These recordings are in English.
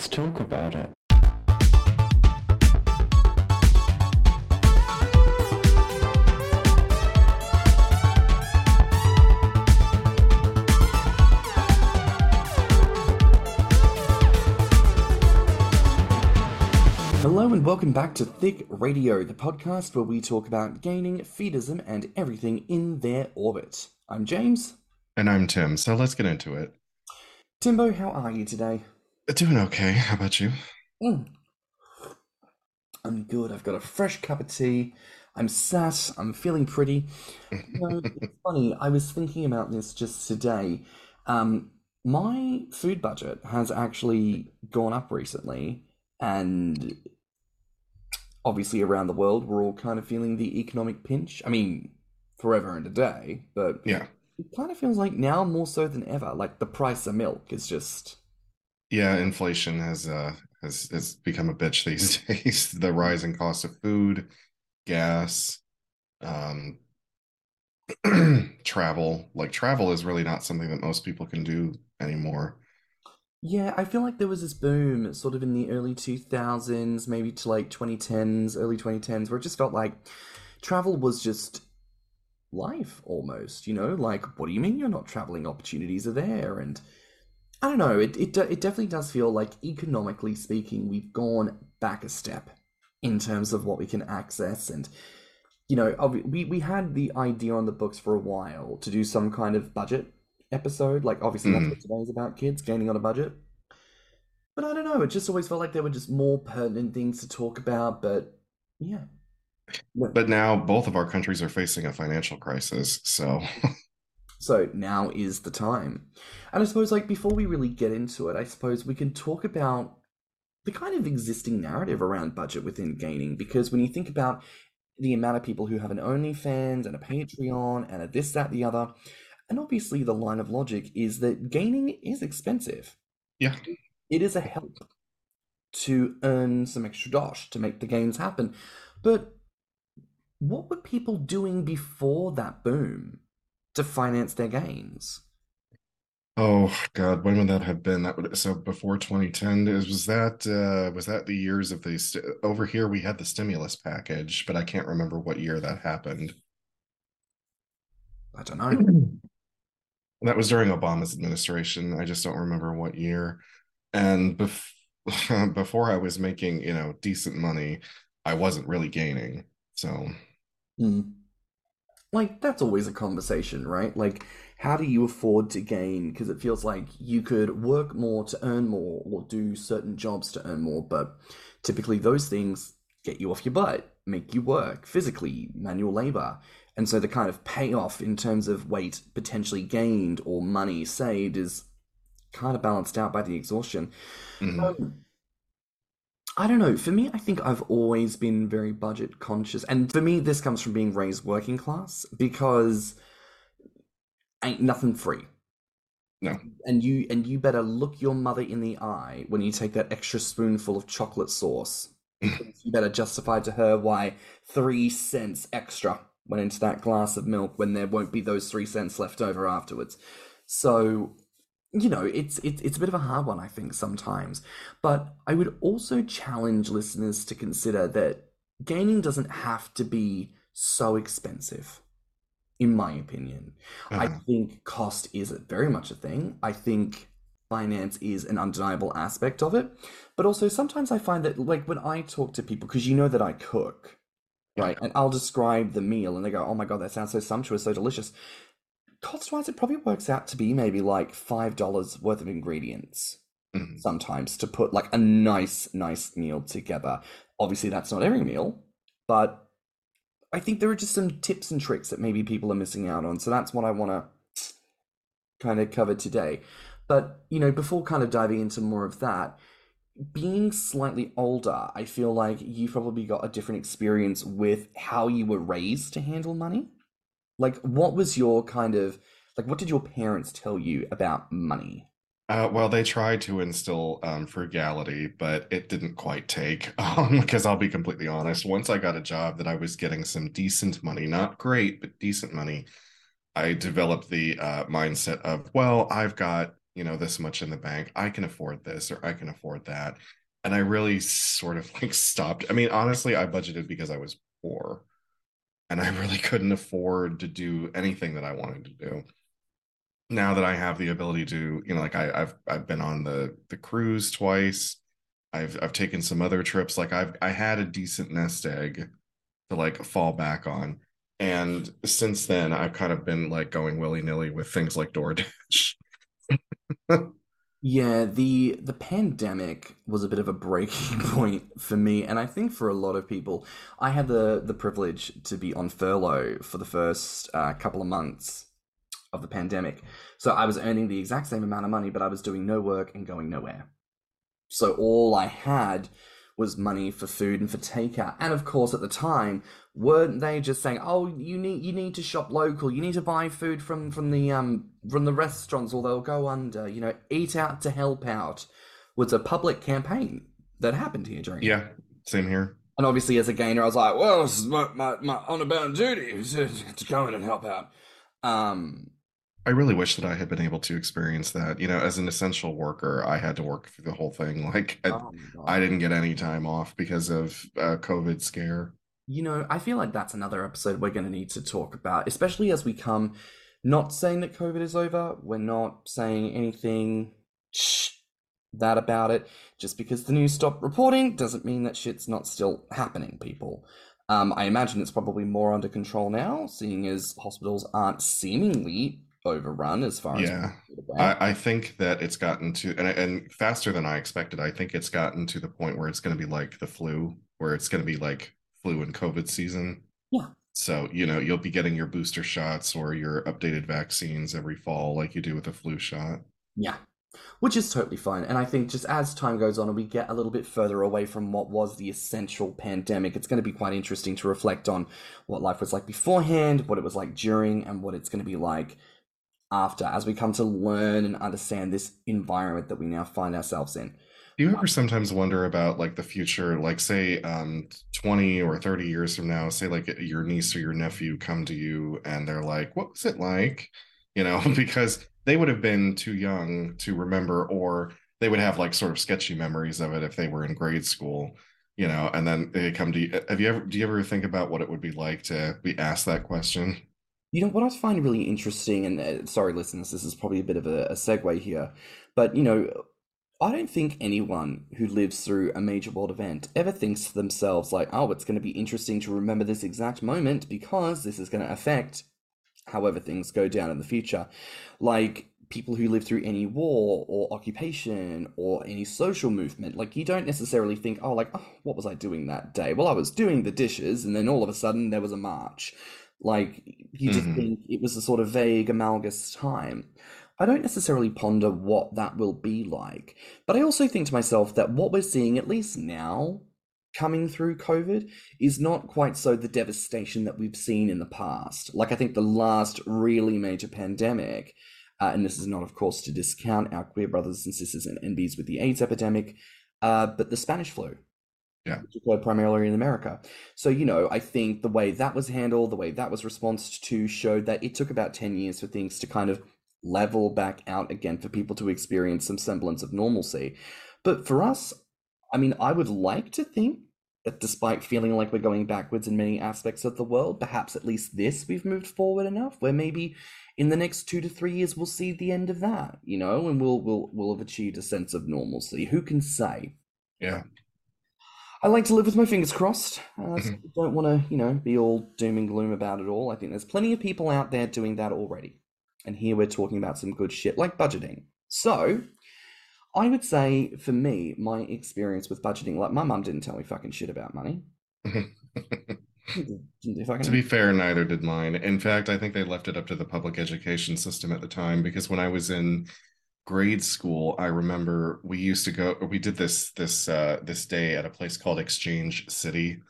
let's talk about it. Hello and welcome back to Thicc Radio, the podcast where we talk about gaining, feedism, and everything in their orbit. I'm James. And I'm Tim, so let's get into it. Timbo, how are you today? Doing okay. How about you? Mm. I'm good. I've got a fresh cup of tea. I'm sat. I'm feeling pretty. You know, it's funny. I was thinking about this just today. Um, my food budget has actually gone up recently, and obviously around the world, we're all kind of feeling the economic pinch. I mean, forever and a day, but Yeah. it kind of feels like now more so than ever. Like the price of milk is just Yeah, inflation has uh has has become a bitch these days. The rising cost of food, gas, um travel. Like travel is really not something that most people can do anymore. Yeah, I feel like there was this boom sort of in the early 2000s, maybe to like 2010s, early 2010s, where it just felt like travel was just life almost, you know? Like, what do you mean you're not traveling? Opportunities are there. And I don't know, it, it, it definitely does feel like, economically speaking, we've gone back a step in terms of what we can access. And, you know, we, we had the idea on the books for a while to do some kind of budget episode. Like, obviously, that's Mhm. what today's about kids gaining on a budget. But I don't know, it just always felt like there were just more pertinent things to talk about. But yeah. But now both of our countries are facing a financial crisis, so So now is the time. And I suppose, like, before we really get into it, I suppose we can talk about the kind of existing narrative around budget within gaining. Because when you think about the amount of people who have an OnlyFans and a Patreon and a this, that, the other, and obviously the line of logic is that gaining is expensive. yeah. It is a help to earn some extra dosh to make the games happen. But what were people doing before that boom to finance their games? Oh God, when would that have been? That would so before 2010 is was that uh was that the years of the st over here we had the stimulus package, but I can't remember what year that happened. I don't know. That was during Obama's administration. I just don't remember what year. And bef before I was making, you know, decent money, I wasn't really gaining. So, Hmm. Like, that's always a conversation, right? Like, how do you afford to gain? Because it feels like you could work more to earn more or do certain jobs to earn more, but typically those things get you off your butt, make you work physically, manual labor. And so the kind of payoff in terms of weight potentially gained or money saved is kind of balanced out by the exhaustion. mhm. Um, I don't know. For me, I think I've always been very budget conscious. And for me, this comes from being raised working class because ain't nothing free. No. And you and you better look your mother in the eye when you take that extra spoonful of chocolate sauce. you better justify to her why three cents extra went into that glass of milk when there won't be those three cents left over afterwards. So you know, it's it's it's a bit of a hard one, I think, sometimes. But I would also challenge listeners to consider that gaining doesn't have to be so expensive, in my opinion. I Uh-huh. think cost is very much a thing. I think finance is an undeniable aspect of it. But also sometimes I find that like when I talk to people, because you know that I cook, right? And I'll describe the meal and they go, Oh my god, that sounds so sumptuous, so delicious cost wise, it probably works out to be maybe like five dollars worth of ingredients Mhm. sometimes to put like a nice, nice meal together. Obviously, that's not every meal, but I think there are just some tips and tricks that maybe people are missing out on. So that's what I want to kind of cover today. But, you know, before kind of diving into more of that, being slightly older, I feel like you've probably got a different experience with how you were raised to handle money. Like, what was your kind of like? What did your parents tell you about money? Uh, well, they tried to instill um, frugality, but it didn't quite take. Um, because I'll be completely honest, once I got a job that I was getting some decent money, not great, but decent money, I developed the uh, mindset of, well, I've got you know, this much in the bank. I can afford this or I can afford that. And I really sort of like stopped. I mean, honestly, I budgeted because I was poor and I really couldn't afford to do anything that I wanted to do. Now that I have the ability to, you know, like I, I've I've been on the the cruise twice. I've I've taken some other trips. Like I've I had a decent nest egg to like fall back on. And since then, I've kind of been like going willy nilly with things like DoorDash. Yeah, the the pandemic was a bit of a breaking point for me, and I think for a lot of people. I had the the privilege to be on furlough for the first uh, couple of months of the pandemic, so I was earning the exact same amount of money, but I was doing no work and going nowhere. So all I had was money for food and for takeout, and of course at the time weren't they just saying, "Oh, you need you need to shop local. You need to buy food from from the um from the restaurants, or they'll go under." You know, eat out to help out was a public campaign that happened here during. Yeah, same here. And obviously, as a gainer, I was like, "Well, this is my my, my honor bound duty to, to go in and help out." Um, I really wish that I had been able to experience that. You know, as an essential worker, I had to work through the whole thing. Like, I, oh I didn't get any time off because of uh, COVID scare. You know, I feel like that's another episode we're going to need to talk about, especially as we come. Not saying that COVID is over. We're not saying anything shh, that about it. Just because the news stopped reporting doesn't mean that shit's not still happening, people. Um, I imagine it's probably more under control now, seeing as hospitals aren't seemingly overrun as far as Yeah. we're. I, I think that it's gotten to and and faster than I expected. I think it's gotten to the point where it's going to be like the flu, where it's going to be like flu and COVID season. Yeah. So, you know, you'll be getting your booster shots or your updated vaccines every fall, like you do with a flu shot. Yeah, which is totally fine. And I think just as time goes on and we get a little bit further away from what was the essential pandemic, it's going to be quite interesting to reflect on what life was like beforehand, what it was like during, and what it's going to be like after as we come to learn and understand this environment that we now find ourselves in. Do you ever sometimes wonder about like the future, like say um 20 or 30 years from now, say like your niece or your nephew come to you and they're like, what was it like? You know, because they would have been too young to remember, or they would have like sort of sketchy memories of it if they were in grade school, you know, and then they come to you. Have you ever, do you ever think about what it would be like to be asked that question? You know, what I find really interesting, and uh, sorry, listeners, this is probably a bit of a, a segue here, but you know, I don't think anyone who lives through a major world event ever thinks to themselves, like, oh, it's going to be interesting to remember this exact moment because this is going to affect however things go down in the future. Like, people who live through any war or occupation or any social movement, like, you don't necessarily think, oh, like, oh, what was I doing that day? Well, I was doing the dishes, and then all of a sudden there was a march. Like, you just hmm think it was a sort of vague, amalgamous time. I don't necessarily ponder what that will be like, but I also think to myself that what we're seeing, at least now, coming through COVID, is not quite so the devastation that we've seen in the past. Like, I think the last really major pandemic, uh, and this is not, of course, to discount our queer brothers and sisters and NBs with the AIDS epidemic, uh, but the Spanish flu Yeah. which occurred primarily in America. So, you know, I think the way that was handled, the way that was responded to, showed that it took about 10 years for things to kind of level back out again for people to experience some semblance of normalcy. But for us, I mean, I would like to think that despite feeling like we're going backwards in many aspects of the world, perhaps at least this we've moved forward enough where maybe in the next two to three years we'll see the end of that, you know, and we'll we'll we'll have achieved a sense of normalcy. Who can say? Yeah. I like to live with my fingers crossed. Uh, so Mhm. I don't want to, you know, be all doom and gloom about it all. I think there's plenty of people out there doing that already. And here we're talking about some good shit like budgeting. So, I would say for me, my experience with budgeting, like my mum didn't tell me fucking shit about money. Didn't do didn't do fucking To be fair, neither did mine. In fact, I think they left it up to the public education system at the time because when I was in grade school, I remember we used to go, we did this this uh this day at a place called Exchange City,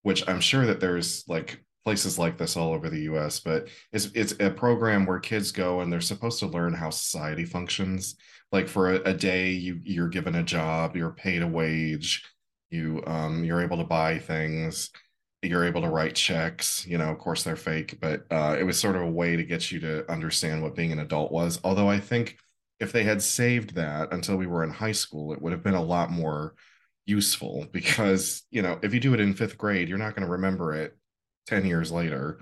which I'm sure that there's like places like this all over the US, but it's it's a program where kids go and they're supposed to learn how society functions. Like for a, a day, you you're given a job, you're paid a wage, you um you're able to buy things you're able to write checks. You know, of course they're fake, but uh, it was sort of a way to get you to understand what being an adult was. Although I think if they had saved that until we were in high school, it would have been a lot more useful because, you know, if you do it in fifth grade, you're not going to remember it 10 years later.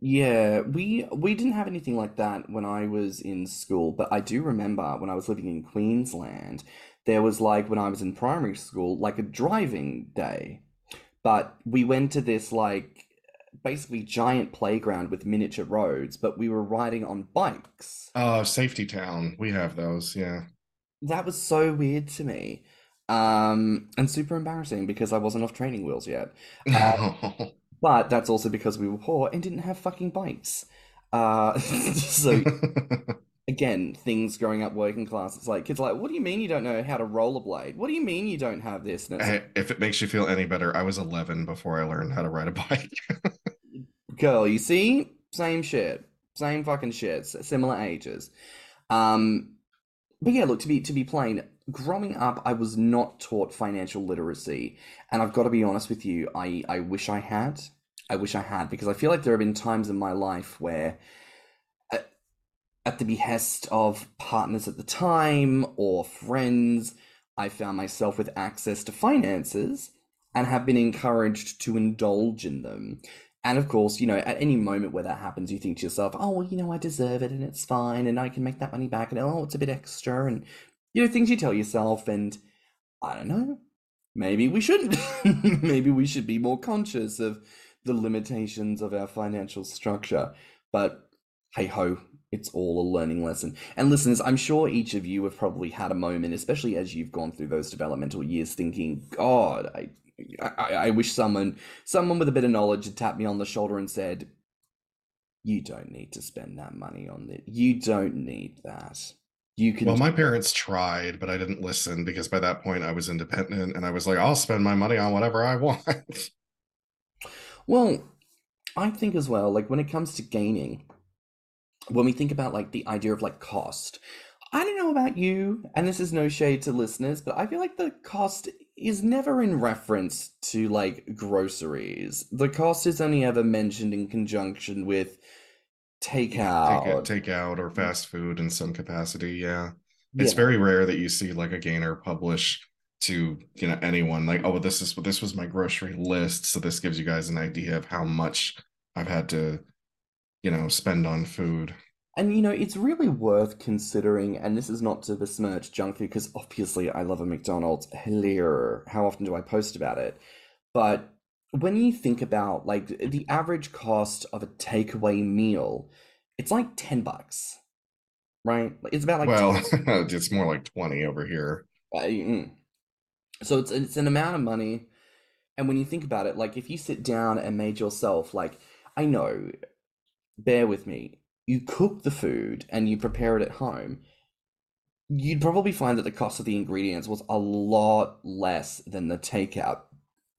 Yeah, we we didn't have anything like that when I was in school, but I do remember when I was living in Queensland, there was like when I was in primary school, like a driving day. But we went to this like basically giant playground with miniature roads, but we were riding on bikes. Uh, Safety Town, we have those, yeah. That was so weird to me. Um, and super embarrassing because I wasn't off training wheels yet. Uh, but that's also because we were poor and didn't have fucking bikes. Uh, so again, things growing up working class, it's like kids are like, what do you mean you don't know how to rollerblade? What do you mean you don't have this? Like, If it makes you feel any better, I was 11 before I learned how to ride a bike. Girl, you see, same shit, same fucking shit, similar ages. Um, but yeah, look to be to be plain, growing up, I was not taught financial literacy, and I've got to be honest with you, I I wish I had. I wish I had because I feel like there have been times in my life where at, at the behest of partners at the time or friends, I found myself with access to finances and have been encouraged to indulge in them. And of course, you know, at any moment where that happens, you think to yourself, oh, well, you know, I deserve it and it's fine and I can make that money back and oh, it's a bit extra and, you know, things you tell yourself. And I don't know, maybe we shouldn't. maybe we should be more conscious of the limitations of our financial structure. But hey ho, it's all a learning lesson. And listeners, I'm sure each of you have probably had a moment, especially as you've gone through those developmental years, thinking, God, I, I, I wish someone, someone with a bit of knowledge had tapped me on the shoulder and said, You don't need to spend that money on it. You don't need that. You can Well, my parents tried, but I didn't listen because by that point I was independent and I was like, I'll spend my money on whatever I want. Well, I think as well, like when it comes to gaining, when we think about like the idea of like cost, I don't know about you, and this is no shade to listeners, but I feel like the cost is never in reference to like groceries. The cost is only ever mentioned in conjunction with Take takeout. take out or mm. fast food in some capacity. Yeah. It's Yeah. very rare that you see like a gainer publish to, you know, anyone like, oh, this is this was my grocery list. So this gives you guys an idea of how much I've had to, you know, spend on food. And you know, it's really worth considering, and this is not to besmirch junk food, because obviously I love a McDonald's. Hello. How often do I post about it? But when you think about like the average cost of a takeaway meal, it's like 10 bucks, right? It's about like Well, it's more like 20 over here. uh, mm. So it's it's an amount of money. And when you think about it, like if you sit down and made yourself, like, I know, bear with me, you cook the food and you prepare it at home, you'd probably find that the cost of the ingredients was a lot less than the takeout.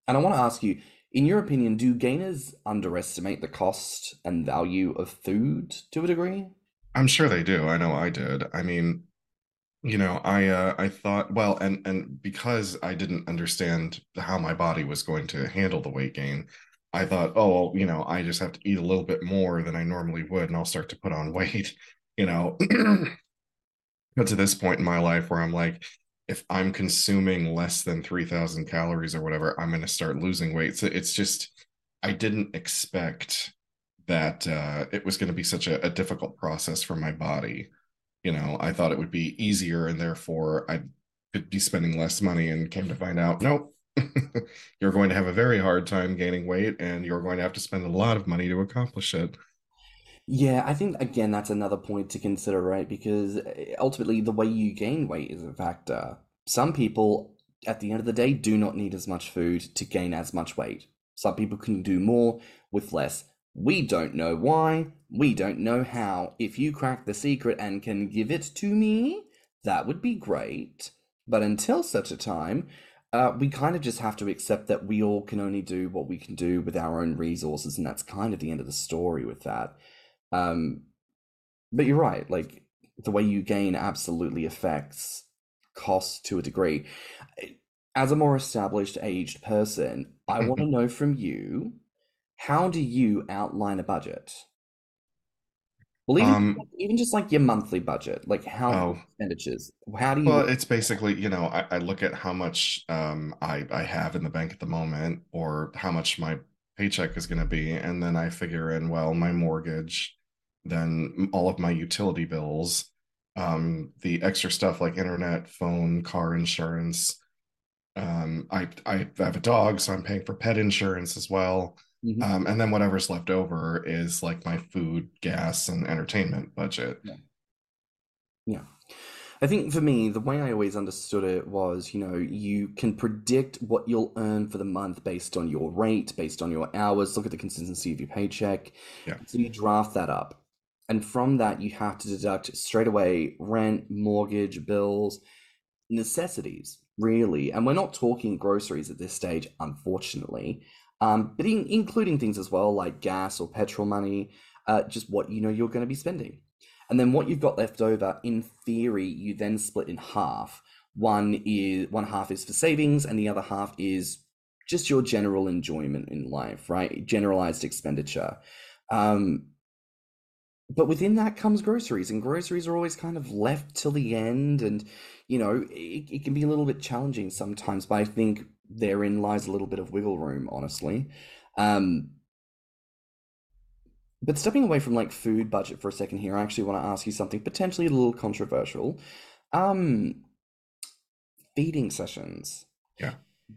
And I want to ask you, in your opinion, do gainers underestimate the cost and value of food to a degree? I'm sure they do. I know I did. I mean, you know, I uh I thought, well, and and because I didn't understand how my body was going to handle the weight gain, I thought, oh, well, you know, I just have to eat a little bit more than I normally would, and I'll start to put on weight, you know. But to this point in my life where I'm like, if I'm consuming less than 3,000 calories or whatever, I'm going to start losing weight. So it's just, I didn't expect that uh, it was going to be such a, a difficult process for my body. You know, I thought it would be easier and therefore I could be spending less money and came to find out, nope. you're going to have a very hard time gaining weight and you're going to have to spend a lot of money to accomplish it. Yeah, I think again that's another point to consider, right? Because uh, ultimately the way you gain weight is a factor. Some people at the end of the day do not need as much food to gain as much weight. Some people can do more with less. We don't know why. We don't know how. If you crack the secret and can give it to me, that would be great. But until such a time, uh, we kind of just have to accept that we all can only do what we can do with our own resources, and that's kind of the end of the story with that. Um, but you're right, like the way you gain absolutely affects cost to a degree. As a more established aged person, I want to know from you, how do you outline a budget? Well, even Um, even just like your monthly budget, like how oh, expenditures, how do you? well, it's basically, you know, I, I look at how much um I I have in the bank at the moment or how much my paycheck is going to be, and then I figure in, well, my mortgage, then all of my utility bills, um, the extra stuff like internet, phone, car insurance. Um, I I have a dog, so I'm paying for pet insurance as well. Mhm. Um, and then whatever's left over is like my food, gas, and entertainment budget. Yeah. Yeah. I think for me, the way I always understood it was, you know, you can predict what you'll earn for the month based on your rate, based on your hours, look at the consistency of your paycheck. Yeah. So you draft that up. And from that, you have to deduct straight away rent, mortgage, bills, necessities, really. And we're not talking groceries at this stage, unfortunately, um, but in, including things as well like gas or petrol money, uh, just what you know you're going to be spending. And then what you've got left over, in theory, you then split in half. One is one half is for savings, and the other half is just your general enjoyment in life, right? Generalized expenditure. Um, but within that comes groceries, and groceries are always kind of left till the end, and you know, it, it can be a little bit challenging sometimes, but I think therein lies a little bit of wiggle room, honestly. Um, but stepping away from like food budget for a second here, I actually want to ask you something potentially a little controversial. Um, feeding sessions. Yeah.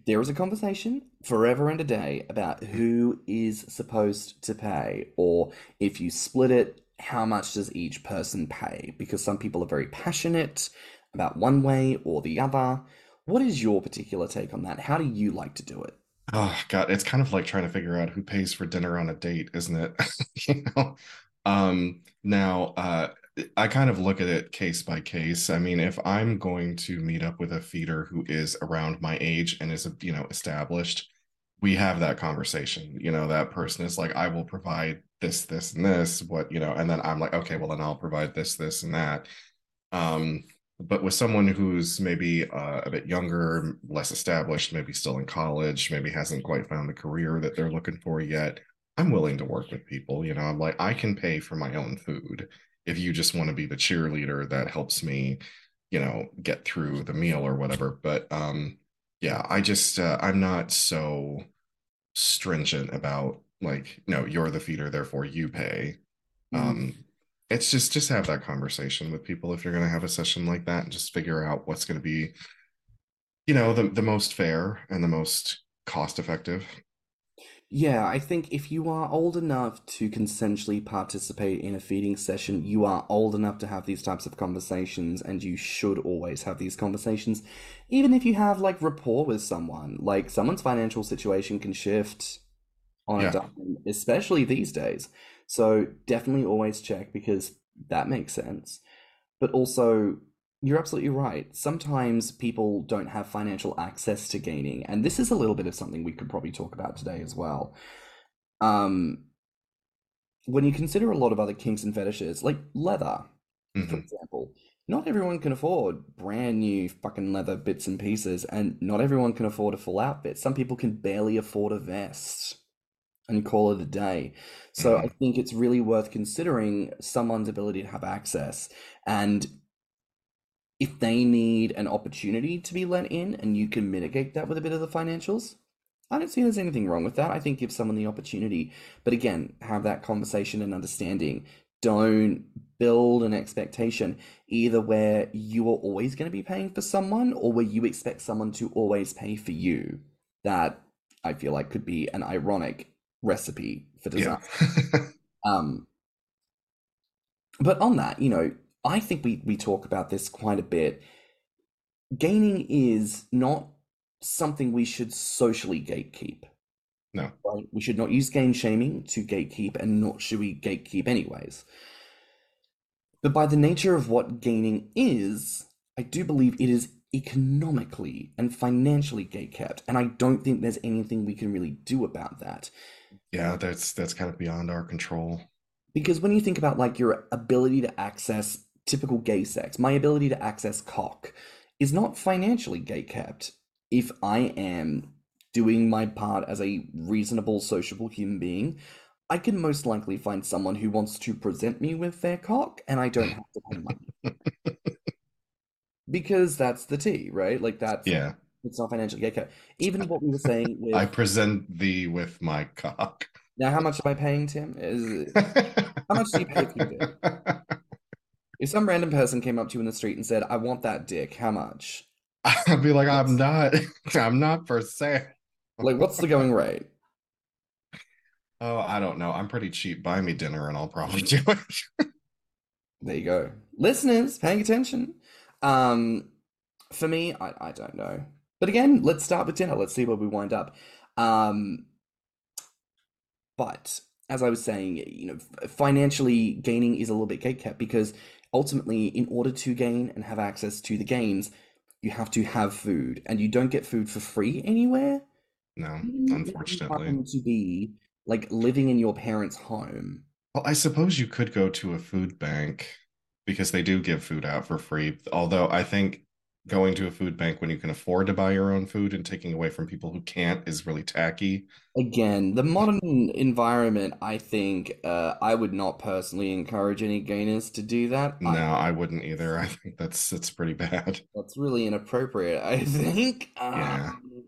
There is a conversation forever and a day about who is supposed to pay, or if you split it, how much does each person pay? Because some people are very passionate about one way or the other. What is your particular take on that? How do you like to do it? Oh God, it's kind of like trying to figure out who pays for dinner on a date, isn't it? You know? Um, now, uh, I kind of look at it case by case. I mean, if I'm going to meet up with a feeder who is around my age and is, you know, established, we have that conversation. You know, that person is like, I will provide this, this, and this, what, you know, and then I'm like, okay, well, then I'll provide this, this, and that. Um, but with someone who's maybe uh, a bit younger, less established, maybe still in college, maybe hasn't quite found the career that they're looking for yet, I'm willing to work with people. You know, I'm like, I can pay for my own food if you just want to be the cheerleader that helps me, you know, get through the meal or whatever. But um, yeah, I just uh, I'm not so stringent about like, no, you're the feeder, therefore you pay. Mm. Um, it's just just have that conversation with people if you're going to have a session like that and just figure out what's going to be, you know, the the most fair and the most cost effective. Yeah, I think if you are old enough to consensually participate in a feeding session, you are old enough to have these types of conversations, and you should always have these conversations, even if you have like rapport with someone. Like someone's financial situation can shift on a dime, especially these days. So definitely always check because that makes sense. But also, you're absolutely right. Sometimes people don't have financial access to gaining, and this is a little bit of something we could probably talk about today as well. Um, when you consider a lot of other kinks and fetishes, like leather, for hmm example, not everyone can afford brand new fucking leather bits and pieces, and not everyone can afford a full outfit. Some people can barely afford a vest and call it a day. So I hmm think it's really worth considering someone's ability to have access. And if they need an opportunity to be let in and you can mitigate that with a bit of the financials, I don't see there's anything wrong with that. I think give someone the opportunity. But again, have that conversation and understanding. Don't build an expectation either where you are always going to be paying for someone or where you expect someone to always pay for you. That I feel like could be an ironic recipe for Yeah. disaster. Um, but on that, you know, I think we we talk about this quite a bit. Gaining is not something we should socially gatekeep, No. right? We should not use gain shaming to gatekeep, and not should we gatekeep anyways. But by the nature of what gaining is, I do believe it is economically and financially gatekept, and I don't think there's anything we can really do about that. Yeah, that's that's kind of beyond our control. Because when you think about like your ability to access typical gay sex, my ability to access cock is not financially gatekept. If I am doing my part as a reasonable, sociable human being, I can most likely find someone who wants to present me with their cock, and I don't have to pay money. Because that's the tea, right? Like that's Yeah. It's not financially gatekept. Even what we were saying with I present thee with my cock. now, how much am I paying Tim? Is how much do you pay for dick? If some random person came up to you in the street and said, "I want that dick," how much? I'd be like, I'm not, I'm not for sale. Like, what's the going rate? Oh, I don't know. I'm pretty cheap. Buy me dinner and I'll probably do it. There you go. Listeners, paying attention. Um, for me, I, I don't know. But again, let's start with dinner. Let's see where we wind up. Um, but as I was saying, you know, financially gaining is a little bit gatekept because ultimately, in order to gain and have access to the gains, you have to have food, and you don't get food for free anywhere. No, unfortunately. to be like living in your parents' home. Well, I suppose you could go to a food bank because they do give food out for free. Although I think going to a food bank when you can afford to buy your own food and taking away from people who can't is really tacky. Again, the modern environment, I think, uh, I would not personally encourage any gainers to do that. No, I, I wouldn't either. I think that's that's pretty bad. that's really inappropriate, I think. Yeah. Um,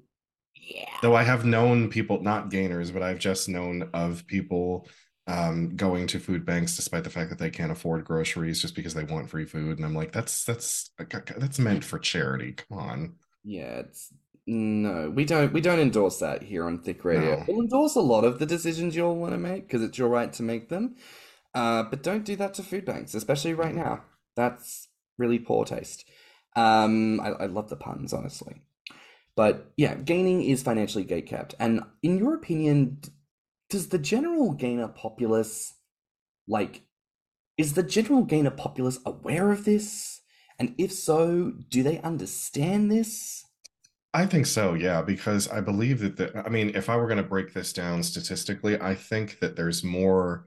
yeah. Though I have known people, not gainers, but I've just known of people um going to food banks despite the fact that they can't afford groceries just because they want free food. And I'm like, that's that's that's meant for charity. Come on. Yeah, it's no, we don't we don't endorse that here on Thicc Radio. No. We'll endorse a lot of the decisions you'll want to make because it's your right to make them. Uh, but don't do that to food banks, especially right now. That's really poor taste. Um, I, I love the puns, honestly. But yeah, gaining is financially gatekept. And in your opinion, does the general gainer populace like is the general gainer populace aware of this? And if so, do they understand this? I think so, yeah, because I believe that the, I mean, if I were going to break this down statistically, I think that there's more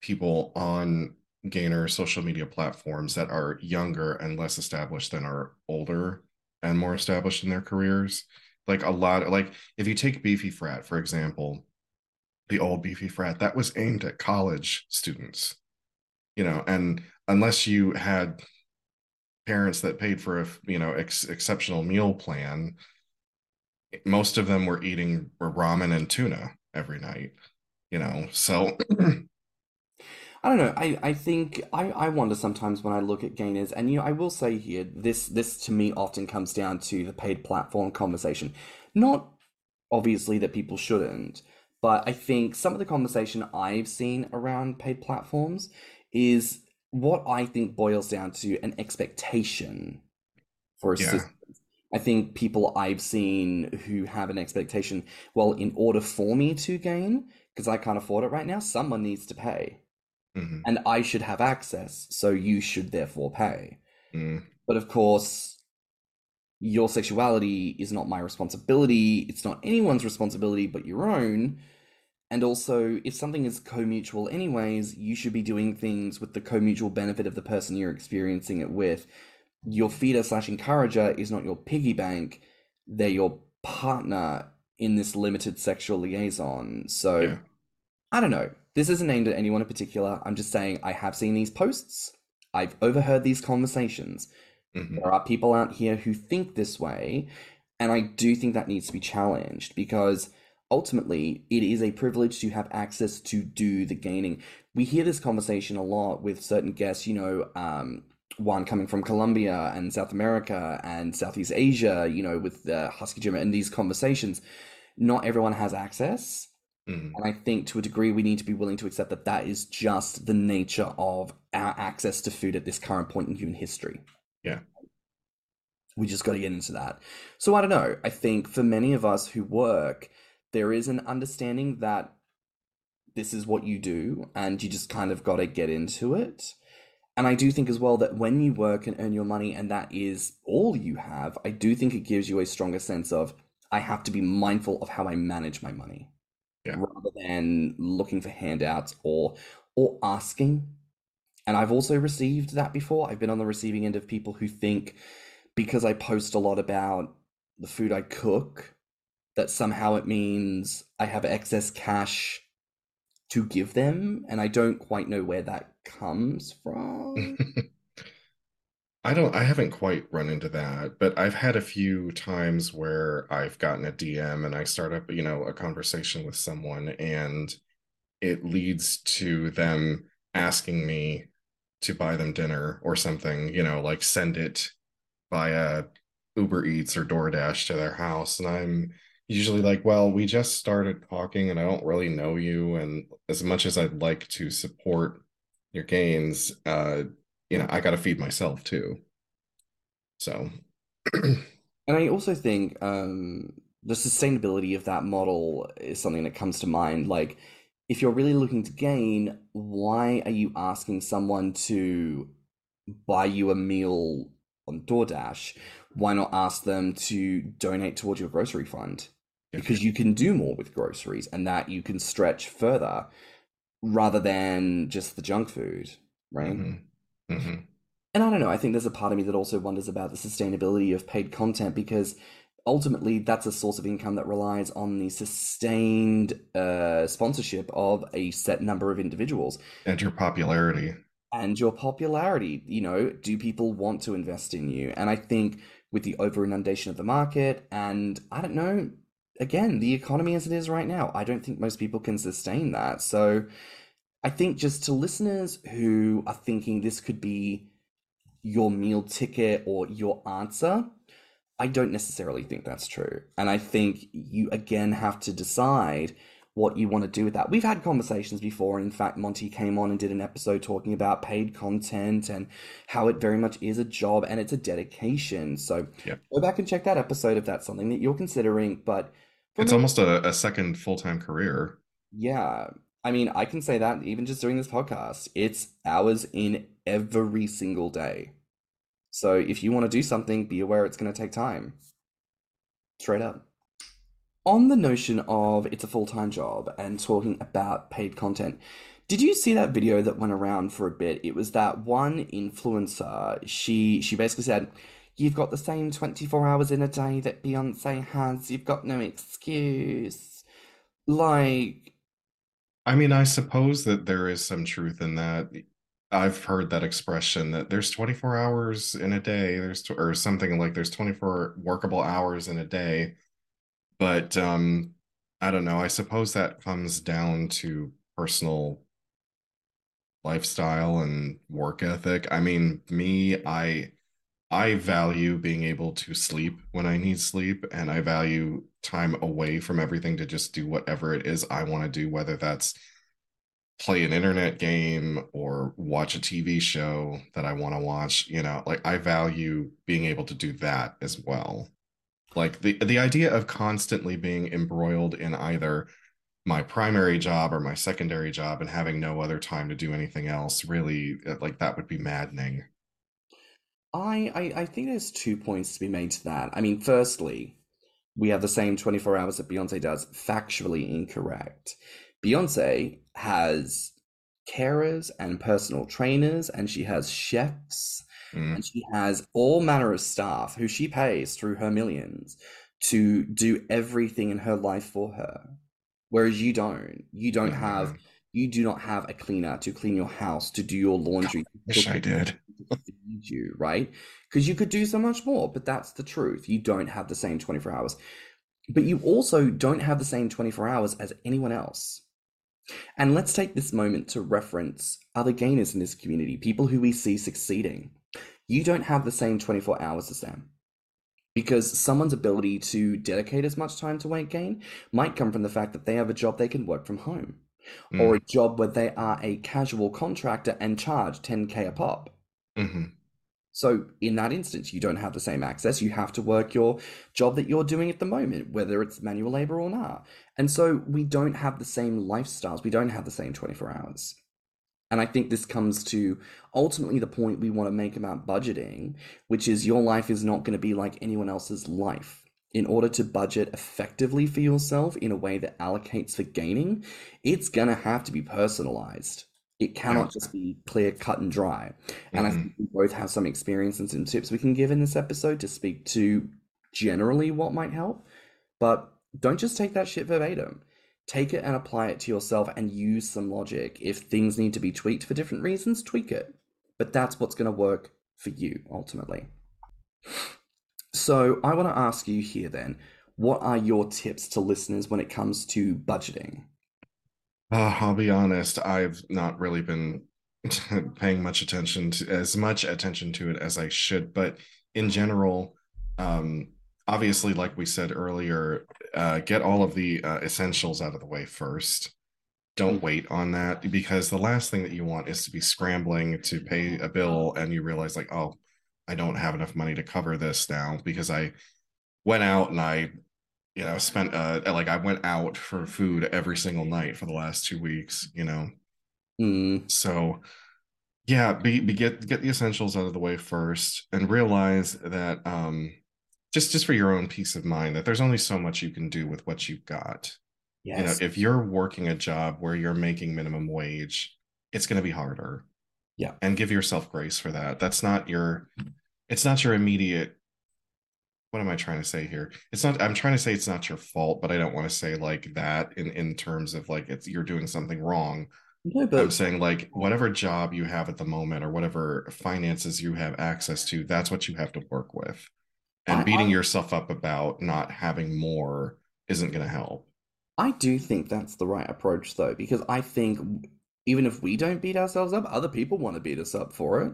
people on gainer social media platforms that are younger and less established than are older and more established in their careers. Like a lot, like if you take Beefy Frat, for example, the old Beefy Frat, that was aimed at college students, you know, and unless you had parents that paid for a, you know, ex exceptional meal plan, most of them were eating ramen and tuna every night, you know. So I don't know. I, I think I, I wonder sometimes when I look at gainers, and you know, I will say here, this this to me often comes down to the paid platform conversation. Not obviously that people shouldn't, but I think some of the conversation I've seen around paid platforms is what I think boils down to an expectation for Yeah. assistance. I think people I've seen who have an expectation, well, in order for me to gain, because I can't afford it right now, someone needs to pay mhm, and I should have access, so you should therefore pay. mm, But of course, your sexuality is not my responsibility. It's not anyone's responsibility but your own. And also, if something is co-mutual anyways, you should be doing things with the co-mutual benefit of the person you're experiencing it with. Your feeder slash encourager is not your piggy bank. They're your partner in this limited sexual liaison. So yeah. I don't know. This isn't aimed at anyone in particular. I'm just saying I have seen these posts. I've overheard these conversations. mhm, There are people out here who think this way, and I do think that needs to be challenged because ultimately it is a privilege to have access to do the gaining. We hear this conversation a lot with certain guests, you know, um, one coming from Colombia and South America and Southeast Asia, you know, with the Husky Gym and these conversations. Not everyone has access. mhm. And I think to a degree, we need to be willing to accept that that is just the nature of our access to food at this current point in human history. Yeah. We just got to get into that. So I don't know. I think for many of us who work, there is an understanding that this is what you do and you just kind of got to get into it. And I do think as well that when you work and earn your money and that is all you have, I do think it gives you a stronger sense of I have to be mindful of how I manage my money Yeah. rather than looking for handouts or or asking. And I've also received that before. I've been on the receiving end of people who think because I post a lot about the food I cook that somehow it means I have excess cash to give them, and I don't quite know where that comes from. I don't, I haven't quite run into that, but I've had a few times where I've gotten a DM and I start up, you know, a conversation with someone and it leads to them asking me to buy them dinner or something, you know, like send it via Uber Eats or DoorDash to their house. And I'm usually like, well, we just started talking and I don't really know you. And as much as I'd like to support your gains, uh, you know, I got to feed myself too. So, and I also think um, the sustainability of that model is something that comes to mind. Like, if you're really looking to gain, why are you asking someone to buy you a meal on DoorDash? Why not ask them to donate towards your grocery fund? Because you can do more with groceries and that you can stretch further rather than just the junk food, right? Mm-hmm. Mm-hmm. And I don't know, I think there's a part of me that also wonders about the sustainability of paid content because ultimately that's a source of income that relies on the sustained uh, sponsorship of a set number of individuals and your popularity and your popularity you know do people want to invest in you and i think with the over inundation of the market and i don't know again the economy as it is right now i don't think most people can sustain that so i think just to listeners who are thinking this could be your meal ticket or your answer I don't necessarily think that's true. And I think you again have to decide what you want to do with that. We've had conversations before. And in fact, Monty came on and did an episode talking about paid content and how it very much is a job and it's a dedication. So yep. go back and check that episode if that's something that you're considering. But it's me, almost a, a second full time career. Yeah. I mean, I can say that even just doing this podcast, it's hours in every single day. So if you want to do something, be aware it's going to take time. Straight up. On the notion of it's a full time job and talking about paid content, did you see that video that went around for a bit? It was that one influencer. She she basically said, "You've got the same twenty four hours in a day that Beyonce has. You've got no excuse." Like, I mean, I suppose that there is some truth in that. I've heard that expression that there's 24 hours in a day, there's or something like there's 24 workable hours in a day. But um I don't know, I suppose that comes down to personal lifestyle and work ethic. I mean, me, I I value being able to sleep when I need sleep and I value time away from everything to just do whatever it is I want to do whether that's play an internet game or watch a TV show that I want to watch, you know, like I value being able to do that as well. Like the the idea of constantly being embroiled in either my primary job or my secondary job and having no other time to do anything else really uh, like that would be maddening. I, I I think there's two points to be made to that. I mean, firstly, we have the same 24 hours that Beyonce does, factually incorrect. Beyonce has carers and personal trainers, and she has chefs, mm. and she has all manner of staff who she pays through her millions to do everything in her life for her. Whereas you don't. You don't mm-hmm. have you do not have a cleaner to clean your house, to do your laundry. I wish I did. You, right? Because you could do so much more, but that's the truth. You don't have the same 24 hours. But you also don't have the same 24 hours as anyone else. And let's take this moment to reference other gainers in this community, people who we see succeeding. You don't have the same 24 hours as them. Because someone's ability to dedicate as much time to weight gain might come from the fact that they have a job they can work from home, mm. or a job where they are a casual contractor and charge 10K a pop. Mm-hmm. So, in that instance, you don't have the same access. You have to work your job that you're doing at the moment, whether it's manual labor or not. And so, we don't have the same lifestyles. We don't have the same 24 hours. And I think this comes to ultimately the point we want to make about budgeting, which is your life is not going to be like anyone else's life. In order to budget effectively for yourself in a way that allocates for gaining, it's going to have to be personalized. It cannot just be clear, cut, and dry. And mm-hmm. I think we both have some experience and some tips we can give in this episode to speak to generally what might help. But don't just take that shit verbatim. take it and apply it to yourself and use some logic. If things need to be tweaked for different reasons, tweak it. But that's what's going to work for you ultimately. So, I want to ask you here then what are your tips to listeners when it comes to budgeting? Uh, I'll be honest, I've not really been paying much attention to as much attention to it as I should, but in general, um, obviously, like we said earlier, uh, get all of the uh, essentials out of the way first. Don't Mm. wait on that because the last thing that you want is to be scrambling to pay a bill and you realize, like, oh, I don't have enough money to cover this now because I went out and I, you know, spent uh like I went out for food every single night for the last two weeks, you know. Mm, So yeah, be, be get get the essentials out of the way first and realize that um just just for your own peace of mind that there's only so much you can do with what you've got. yes. You know, if you're working a job where you're making minimum wage, it's going to be harder. Yeah. And give yourself grace for that. That's not your it's not your immediate what am I trying to say here? It's not I'm trying to say it's not your fault, but I don't want to say like that in in terms of like it's you're doing something wrong. No, I'm saying like whatever job you have at the moment or whatever finances you have access to, that's what you have to work with. And I, beating I yourself up about not having more isn't going to help. I do think that's the right approach, though, because I think even if we don't beat ourselves up, other people want to beat us up for it.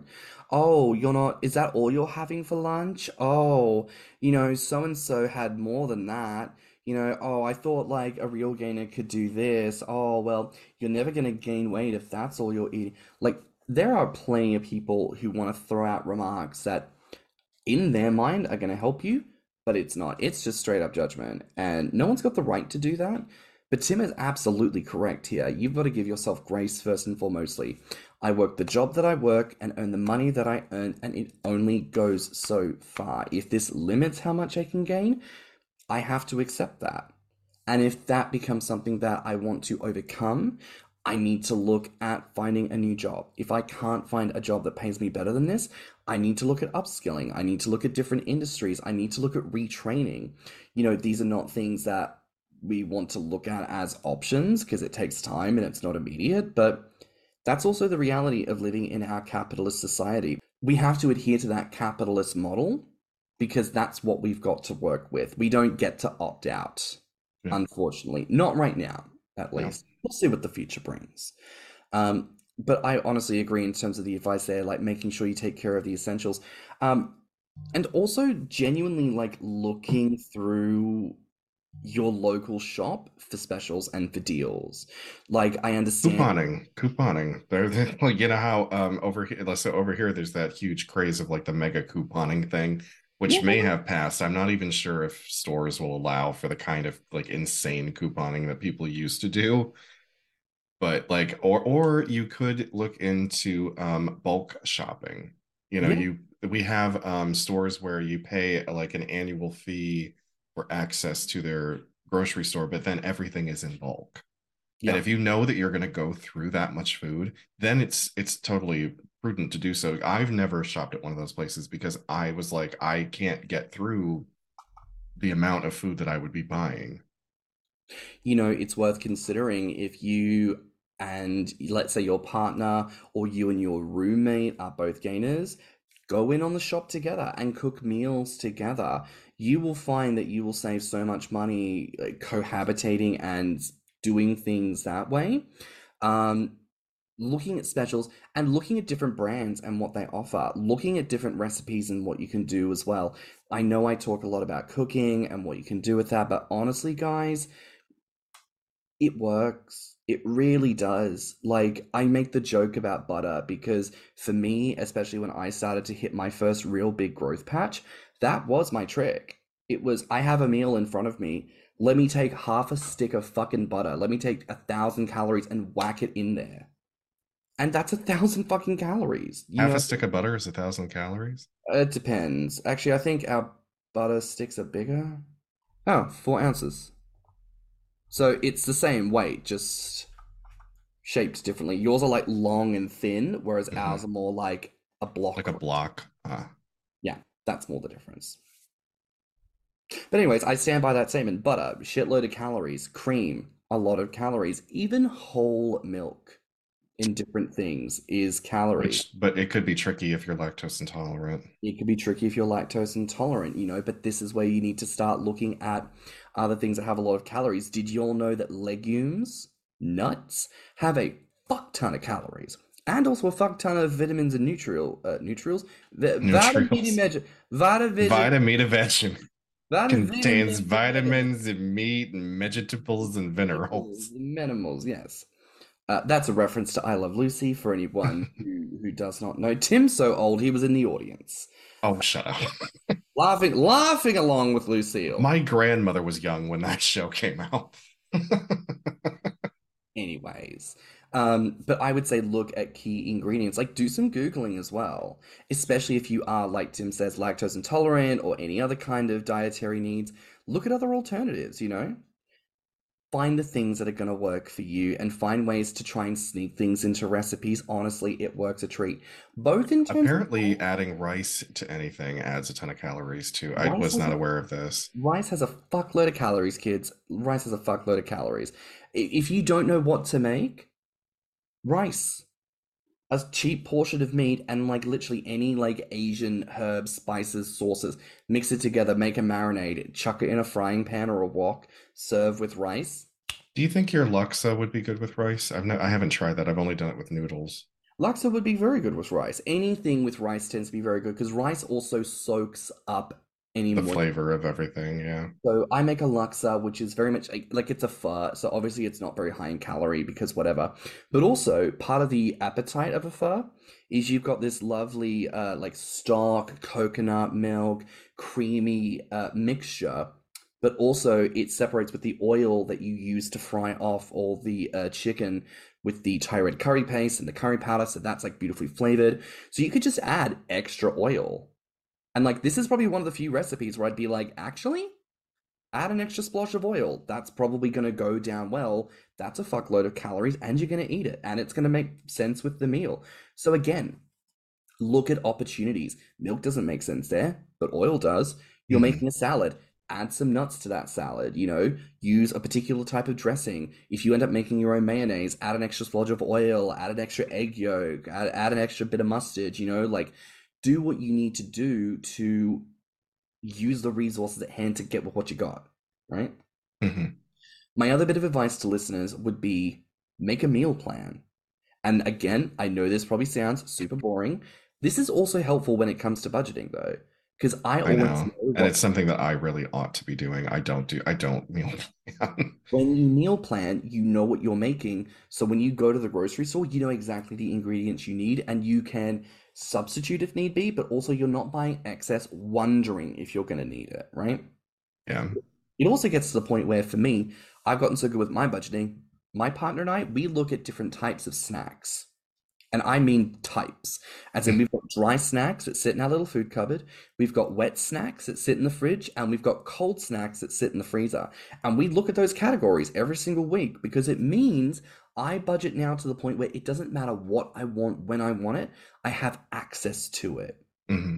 Oh, you're not, is that all you're having for lunch? Oh, you know, so and so had more than that. You know, oh, I thought like a real gainer could do this. Oh, well, you're never going to gain weight if that's all you're eating. Like, there are plenty of people who want to throw out remarks that in their mind are going to help you, but it's not. It's just straight up judgment. And no one's got the right to do that. But Tim is absolutely correct here. You've got to give yourself grace first and foremostly. I work the job that I work and earn the money that I earn, and it only goes so far. If this limits how much I can gain, I have to accept that. And if that becomes something that I want to overcome, I need to look at finding a new job. If I can't find a job that pays me better than this, I need to look at upskilling. I need to look at different industries. I need to look at retraining. You know, these are not things that we want to look at as options because it takes time and it's not immediate, but that's also the reality of living in our capitalist society. We have to adhere to that capitalist model because that's what we've got to work with. We don't get to opt out, Yeah. unfortunately. Not right now, at least. We'll see what the future brings. Um, but I honestly agree in terms of the advice there, like making sure you take care of the essentials. Um, and also genuinely like looking through your local shop for specials and for deals. Like I understand Couponing, couponing. There, like, you know how um over here, let's say over here, there's that huge craze of like the mega couponing thing, which may have passed. I'm not even sure if stores will allow for the kind of like insane couponing that people used to do. But like, or or you could look into um bulk shopping. You know, Yeah. you we have um stores where you pay like an annual fee for access to their grocery store, but then everything is in bulk. And Yeah. if you know that you're going to go through that much food, then it's it's totally prudent to do so. I've never shopped at one of those places because I was like, I can't get through the amount of food that I would be buying. you know, it's worth considering if you and let's say your partner or you and your roommate are both gainers, go in on the shop together and cook meals together. You will find that you will save so much money like, cohabitating and doing things that way. Um, looking at specials and looking at different brands and what they offer, looking at different recipes and what you can do as well. I know I talk a lot about cooking and what you can do with that, but honestly, guys, it works. It really does. Like, I make the joke about butter because for me, especially when I started to hit my first real big growth patch, that was my trick. It was, I have a meal in front of me. Let me take half a stick of fucking butter. Let me take a thousand calories and whack it in there. And that's a thousand fucking calories. You Half know, a stick of butter is a thousand calories. it depends. Actually, I think our butter sticks are bigger. Oh, four ounces. So it's the same weight, just shaped differently. Yours are like long and thin, whereas Mhm. ours are more like a block. Like a block. Ah, Yeah, that's more the difference. But anyways, I stand by that statement. Butter, shitload of calories, cream, a lot of calories. Even whole milk in different things is calories. Which, but it could be tricky if you're lactose intolerant. It could be tricky if you're lactose intolerant, you know, but this is where you need to start looking at other things that have a lot of calories. Did you all know that legumes, nuts, have a fuck ton of calories? And also a fuck ton of vitamins and nutrial, uh, nutrials. The, Nutrials. Vitamin contains vitamins and meat and vegetables and minerals. Minerals, yes. Uh, that's a reference to I Love Lucy for anyone who, who does not know. Tim's so old he was in the audience. Oh, shut up. laughing laughing along with Lucille. My grandmother was young when that show came out. Anyways, um, but I would say look at key ingredients, like do some Googling as well, especially if you are, like Tim says, lactose intolerant or any other kind of dietary needs. Look at other alternatives, you know? Find the things that are going to work for you and find ways to try and sneak things into recipes. Honestly it works a treat. Both in terms apparently of- adding rice to anything adds a ton of calories too. I was not a, aware of this. Rice has a fuckload of calories kids. Rice has a fuckload of calories. If you don't know what to make rice a cheap portion of meat and like literally any like Asian herbs, spices, sauces, mix it together, make a marinade, chuck it in a frying pan or a wok, serve with rice. Do you think your laksa would be good with rice? I've no, I haven't tried that. I've only done it with noodles. Laksa would be very good with rice. Anything with rice tends to be very good because rice also soaks up any the flavor of everything yeah. So i make a laksa which is very much like, like it's a pho so obviously it's not very high in calorie because whatever. But also part of the appetite of a pho is you've got this lovely uh like stock coconut milk creamy uh mixture but also it separates with the oil that you use to fry off all the uh, chicken with the Thai red curry paste and the curry powder so that's like beautifully flavored. So you could just add extra oil and like this is probably one of the few recipes where I'd be like, actually, add an extra splash of oil. That's probably going to go down well. That's a fuckload of calories, and you're going to eat it, and it's going to make sense with the meal. So again, look at opportunities. Milk doesn't make sense there, but oil does. You're mm-hmm. making a salad. Add some nuts to that salad, you know, use a particular type of dressing. If you end up making your own mayonnaise, add an extra splodge of oil, add an extra egg yolk, add, add an extra bit of mustard, you know, like do what you need to do to use the resources at hand to get with what you got, right? Mm-hmm. My other bit of advice to listeners would be make a meal plan. And again, I know this probably sounds super boring. This is also helpful when it comes to budgeting, though, because I always I know. know and it's something that I really ought to be doing. I don't do. I don't meal plan. when you meal plan, you know what you're making. So when you go to the grocery store, you know exactly the ingredients you need, and you can substitute if need be, but also you're not buying excess wondering if you're going to need it, right? Yeah. It also gets to the point where, for me, I've gotten so good with my budgeting. My partner and I, we look at different types of snacks. And I mean types. As in, hmm. we've got dry snacks that sit in our little food cupboard. We've got wet snacks that sit in the fridge. And we've got cold snacks that sit in the freezer. And we look at those categories every single week because it means I budget now to the point where it doesn't matter what I want when I want it, I have access to it. Mm-hmm.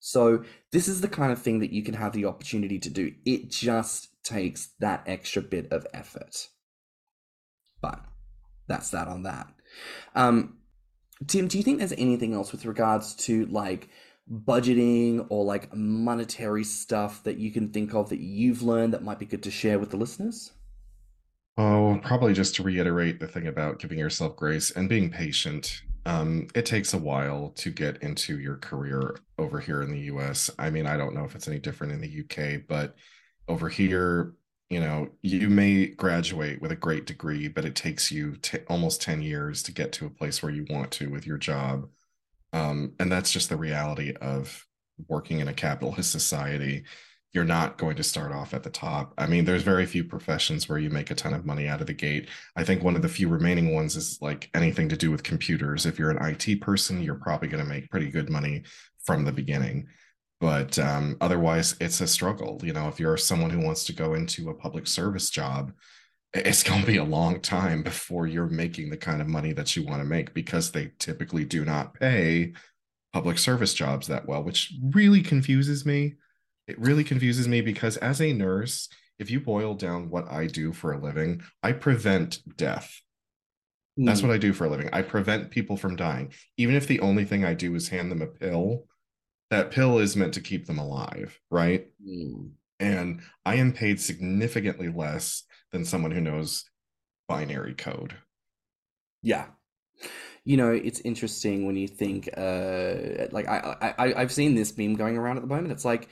So, this is the kind of thing that you can have the opportunity to do. It just takes that extra bit of effort. But that's that on that. Um, Tim, do you think there's anything else with regards to like budgeting or like monetary stuff that you can think of that you've learned that might be good to share with the listeners? Oh, probably just to reiterate the thing about giving yourself grace and being patient. Um, it takes a while to get into your career over here in the US. I mean, I don't know if it's any different in the UK, but over here, you know, you may graduate with a great degree, but it takes you t- almost 10 years to get to a place where you want to with your job. Um, and that's just the reality of working in a capitalist society you're not going to start off at the top. I mean, there's very few professions where you make a ton of money out of the gate. I think one of the few remaining ones is like anything to do with computers. If you're an IT person, you're probably going to make pretty good money from the beginning. But um, otherwise, it's a struggle. You know, if you're someone who wants to go into a public service job, it's going to be a long time before you're making the kind of money that you want to make because they typically do not pay public service jobs that well, which really confuses me it really confuses me because as a nurse, if you boil down what I do for a living, I prevent death. That's Hmm. what I do for a living. I prevent people from dying. Even if the only thing I do is hand them a pill, that pill is meant to keep them alive, right? Hmm. And I am paid significantly less than someone who knows binary code. Yeah. You know, it's interesting when you think, uh, like I, I, I, I've seen this meme going around at the moment. It's like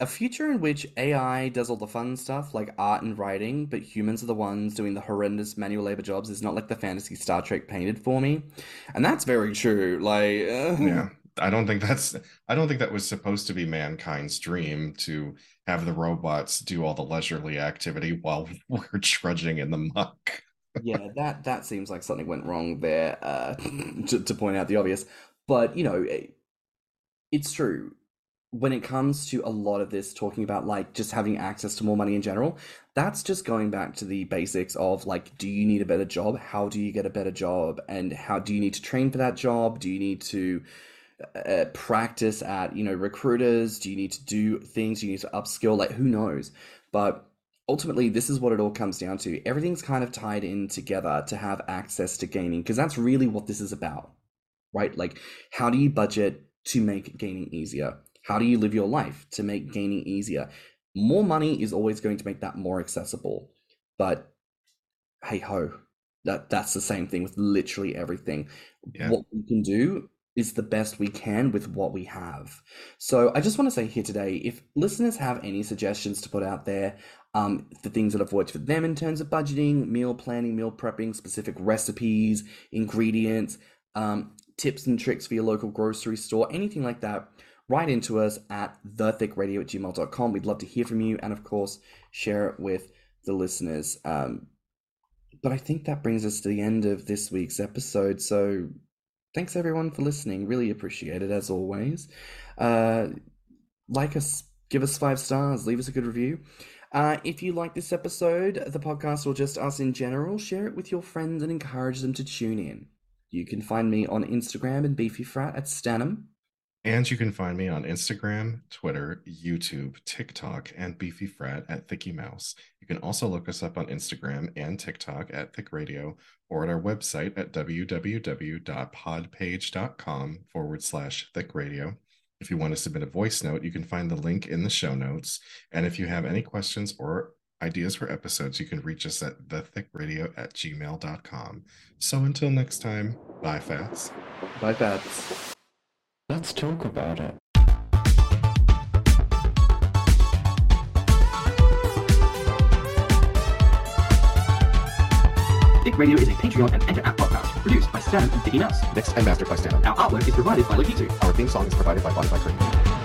a future in which AI does all the fun stuff, like art and writing, but humans are the ones doing the horrendous manual labor jobs. Is not like the fantasy Star Trek painted for me, and that's very true. Like, uh, Yeah. I don't think that's I don't think that was supposed to be mankind's dream to have the robots do all the leisurely activity while we're trudging in the muck. Yeah, that that seems like something went wrong there, uh, to, to point out the obvious. But, you know, it- it's true. When it comes to a lot of this talking about like just having access to more money in general, that's just going back to the basics of like, do you need a better job? How do you get a better job? And how do you need to train for that job? Do you need to uh, practice at, you know, recruiters? Do you need to do things? Do you need to upskill? Like, who knows? But ultimately this is what it all comes down to everything's kind of tied in together to have access to gaining because that's really what this is about right like how do you budget to make gaining easier how do you live your life to make gaining easier? More money is always going to make that more accessible. But hey ho that that's the same thing with literally everything. Yeah. what we can do is the best we can with what we have. So i just want to say here today if listeners have any suggestions to put out there um, the things that have worked for them in terms of budgeting, meal planning, meal prepping, specific recipes, ingredients, um, tips and tricks for your local grocery store, anything like that, write into us at thethiccradio at gmail.com. We'd love to hear from you and, of course, share it with the listeners. Um, but I think that brings us to the end of this week's episode. So thanks everyone for listening. Really appreciate it as always. Uh, like us, give us five stars, leave us a good review. Uh, if you like this episode, the podcast, or just us in general, share it with your friends and encourage them to tune in. You can find me on Instagram and Beefy Frat at Stannum. And you can find me on Instagram, Twitter, YouTube, TikTok, and Beefy Frat at Thickey Mouse. You can also look us up on Instagram and TikTok at Thicc Radio or at our website at www.podpage.com forward slash Thicc Radio. If you want to submit a voice note, you can find the link in the show notes. And if you have any questions or ideas for episodes, you can reach us at thethiccradio at gmail.com. So until next time, bye, Fats. Bye, Bats. Let's talk about it. Thicc Radio is a Patreon and Enter app podcast produced by Stan and Thickey Mouse. Mixed and mastered by Stan. Our artwork is provided by Lokitu. Our theme song is provided by Spotify Creative.